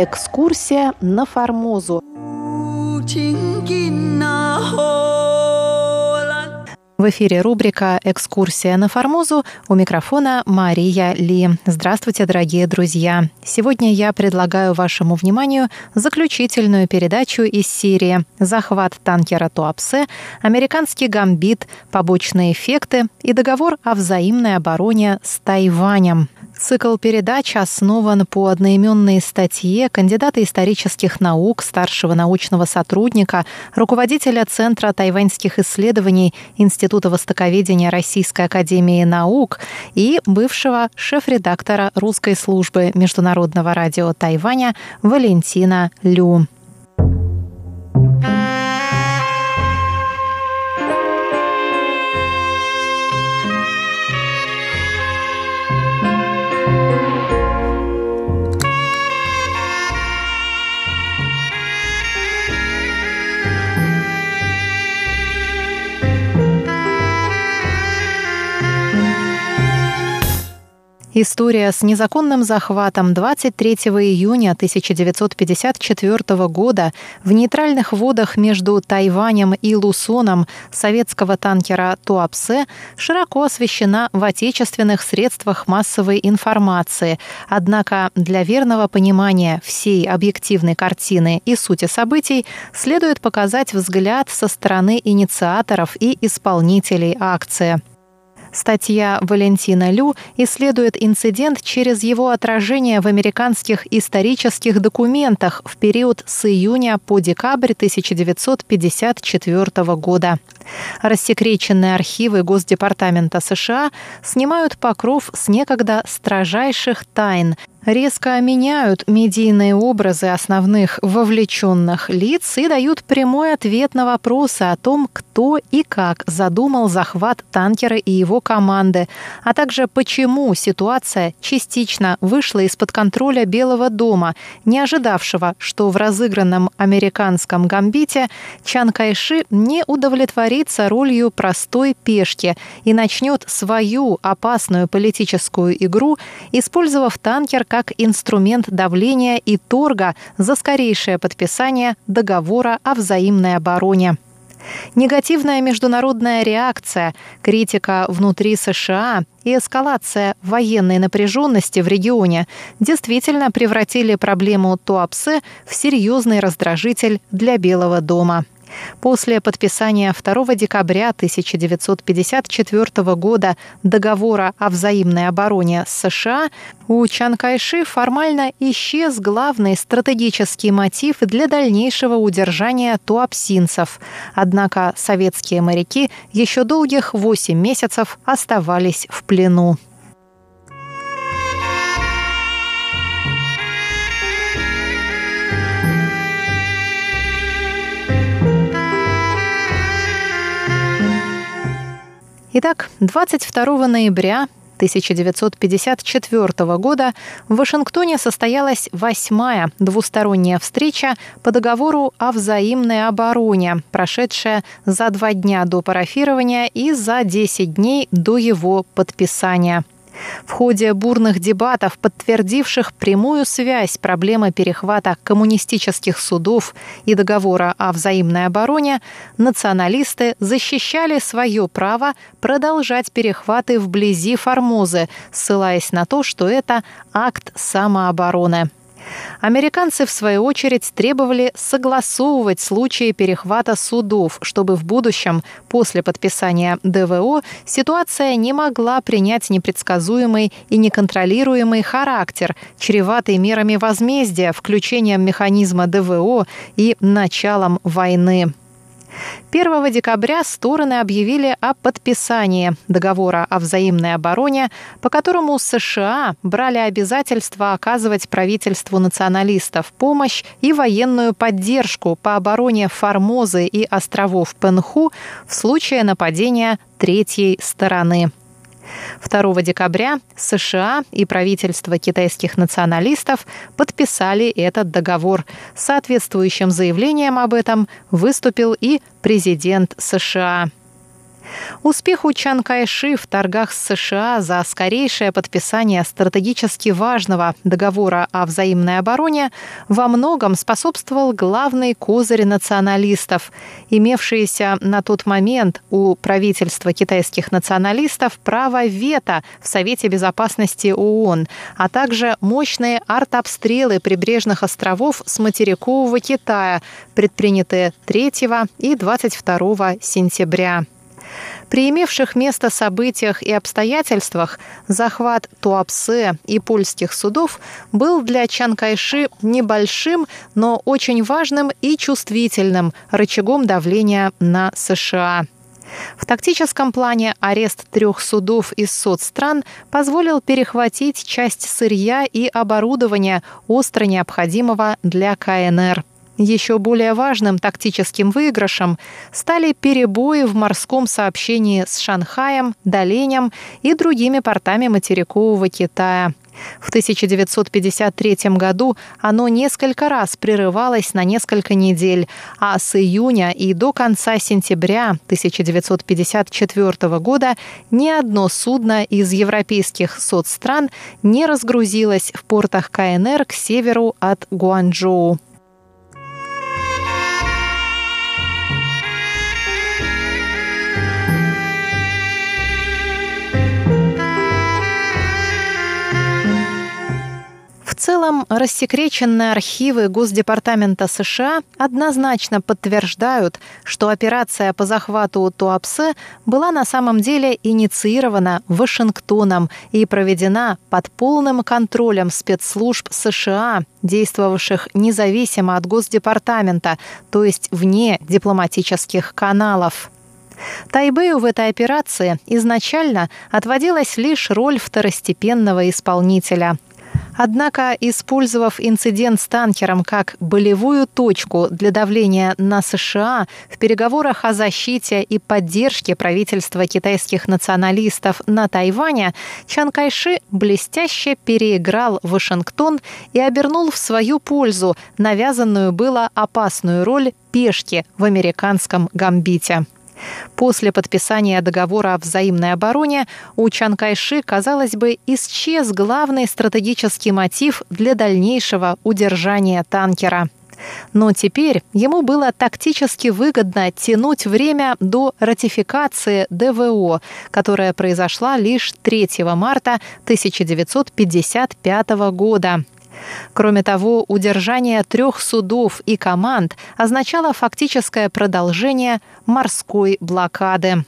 Экскурсия на Формозу. В эфире рубрика «Экскурсия на Формозу». У микрофона Мария Ли. Здравствуйте, дорогие друзья! Сегодня я предлагаю вашему вниманию заключительную передачу из серии «Захват танкера Туапсе», «Американский гамбит», «Побочные эффекты» и договор о взаимной обороне с Тайванем. Цикл передач основан по одноименной статье кандидата исторических наук, старшего научного сотрудника, руководителя Центра тайваньских исследований Института востоковедения Российской академии наук и бывшего шеф-редактора русской службы Международного радио Тайваня Валентина Лю. История с незаконным захватом 23 июня 1954 года в нейтральных водах между Тайванем и Лусоном советского танкера Туапсе широко освещена в отечественных средствах массовой информации. Однако для верного понимания всей объективной картины и сути событий следует показать взгляд со стороны инициаторов и исполнителей акции. Статья Валентина Лю исследует инцидент через его отражение в американских исторических документах в период с июня по декабрь 1954 года. Рассекреченные архивы Госдепартамента США снимают покров с некогда строжайших тайн, резко меняют медийные образы основных вовлеченных лиц и дают прямой ответ на вопросы о том, кто и как задумал захват танкера и его команды, а также почему ситуация частично вышла из-под контроля Белого дома, не ожидавшего, что в разыгранном американском гамбите Чан Кайши не удовлетворится ролью простой пешки и начнет свою опасную политическую игру, использовав танкер как инструмент давления и торга за скорейшее подписание договора о взаимной обороне. Негативная международная реакция, критика внутри США и эскалация военной напряженности в регионе действительно превратили проблему Туапсе в серьезный раздражитель для Белого дома. После подписания 2 декабря 1954 года договора о взаимной обороне с США у Чан Кайши формально исчез главный стратегический мотив для дальнейшего удержания туапсинцев. Однако советские моряки еще долгих 8 месяцев оставались в плену. Итак, 22 ноября 1954 года в Вашингтоне состоялась восьмая двусторонняя встреча по договору о взаимной обороне, прошедшая за два дня до парафирования и за 10 дней до его подписания. В ходе бурных дебатов, подтвердивших прямую связь проблемы перехвата коммунистических судов и договора о взаимной обороне, националисты защищали свое право продолжать перехваты вблизи Формозы, ссылаясь на то, что это акт самообороны. Американцы, в свою очередь, требовали согласовывать случаи перехвата судов, чтобы в будущем, после подписания ДВО, ситуация не могла принять непредсказуемый и неконтролируемый характер, чреватый мерами возмездия, включением механизма ДВО и началом войны. 1 декабря стороны объявили о подписании договора о взаимной обороне, по которому США брали обязательство оказывать правительству националистов помощь и военную поддержку по обороне Формозы и островов Пенху в случае нападения третьей стороны. 2 декабря США и правительство китайских националистов подписали этот договор. Соответствующим заявлением об этом выступил и президент США. Успеху Чан Кайши в торгах с США за скорейшее подписание стратегически важного договора о взаимной обороне во многом способствовал главный козырь националистов, имевшиеся на тот момент у правительства китайских националистов право вето в Совете безопасности ООН, а также мощные артобстрелы прибрежных островов с материкового Китая, предпринятые 3 и 22 сентября. При имевших место событиях и обстоятельствах захват Туапсе и польских судов был для Чан Кайши небольшим, но очень важным и чувствительным рычагом давления на США. В тактическом плане арест трех судов из соцстран позволил перехватить часть сырья и оборудования, остро необходимого для КНР. Еще более важным тактическим выигрышем стали перебои в морском сообщении с Шанхаем, Даленем и другими портами материкового Китая. В 1953 году оно несколько раз прерывалось на несколько недель, а с июня и до конца сентября 1954 года ни одно судно из европейских соцстран не разгрузилось в портах КНР к северу от Гуанчжоу. Целом, рассекреченные архивы Госдепартамента США однозначно подтверждают, что операция по захвату Туапсе была на самом деле инициирована Вашингтоном и проведена под полным контролем спецслужб США, действовавших независимо от Госдепартамента, то есть вне дипломатических каналов. Тайбэю в этой операции изначально отводилась лишь роль второстепенного исполнителя. Однако, использовав инцидент с танкером как болевую точку для давления на США в переговорах о защите и поддержке правительства китайских националистов на Тайване, Чан Кайши блестяще переиграл Вашингтон и обернул в свою пользу навязанную было опасную роль пешки в американском гамбите. После подписания договора о взаимной обороне у Чан Кайши, казалось бы, исчез главный стратегический мотив для дальнейшего удержания танкера. Но теперь ему было тактически выгодно тянуть время до ратификации ДВО, которая произошла лишь 3 марта 1955 года. Кроме того, удержание трех судов и команд означало фактическое продолжение морской блокады.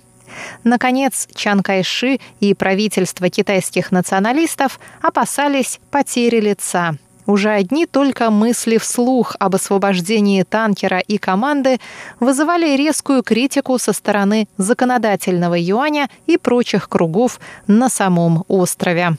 Наконец, Чан Кайши и правительство китайских националистов опасались потери лица. Уже одни только мысли вслух об освобождении танкера и команды вызывали резкую критику со стороны законодательного юаня и прочих кругов на самом острове.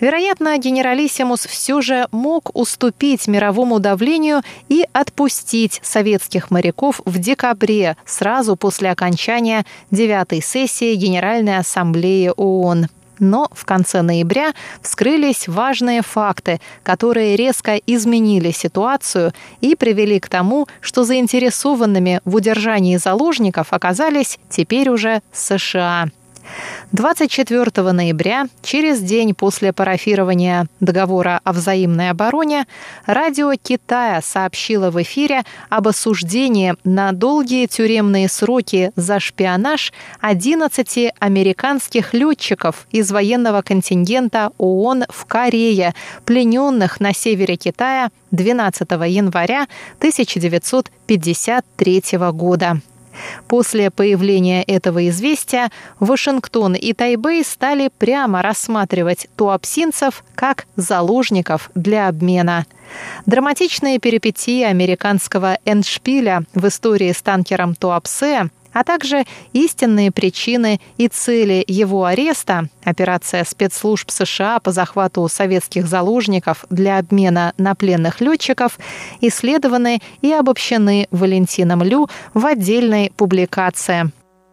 Вероятно, генералиссимус все же мог уступить мировому давлению и отпустить советских моряков в декабре, сразу после окончания девятой сессии Генеральной Ассамблеи ООН. Но в конце ноября вскрылись важные факты, которые резко изменили ситуацию и привели к тому, что заинтересованными в удержании заложников оказались теперь уже США. 24 ноября, через день после парафирования договора о взаимной обороне, радио Китая сообщило в эфире об осуждении на долгие тюремные сроки за шпионаж 11 американских летчиков из военного контингента ООН в Корее, плененных на севере Китая 12 января 1953 года. После появления этого известия Вашингтон и Тайбэй стали прямо рассматривать туапсинцев как заложников для обмена. Драматичные перипетии американского эндшпиля в истории с танкером Туапсе а также истинные причины и цели его ареста, операция спецслужб США по захвату советских заложников для обмена на пленных летчиков, исследованы и обобщены Валентином Лю в отдельной публикации.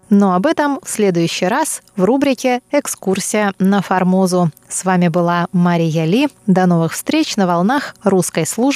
Но об этом в следующий раз в рубрике «Экскурсия на Формозу». С вами была Мария Ли. До новых встреч на волнах русской службы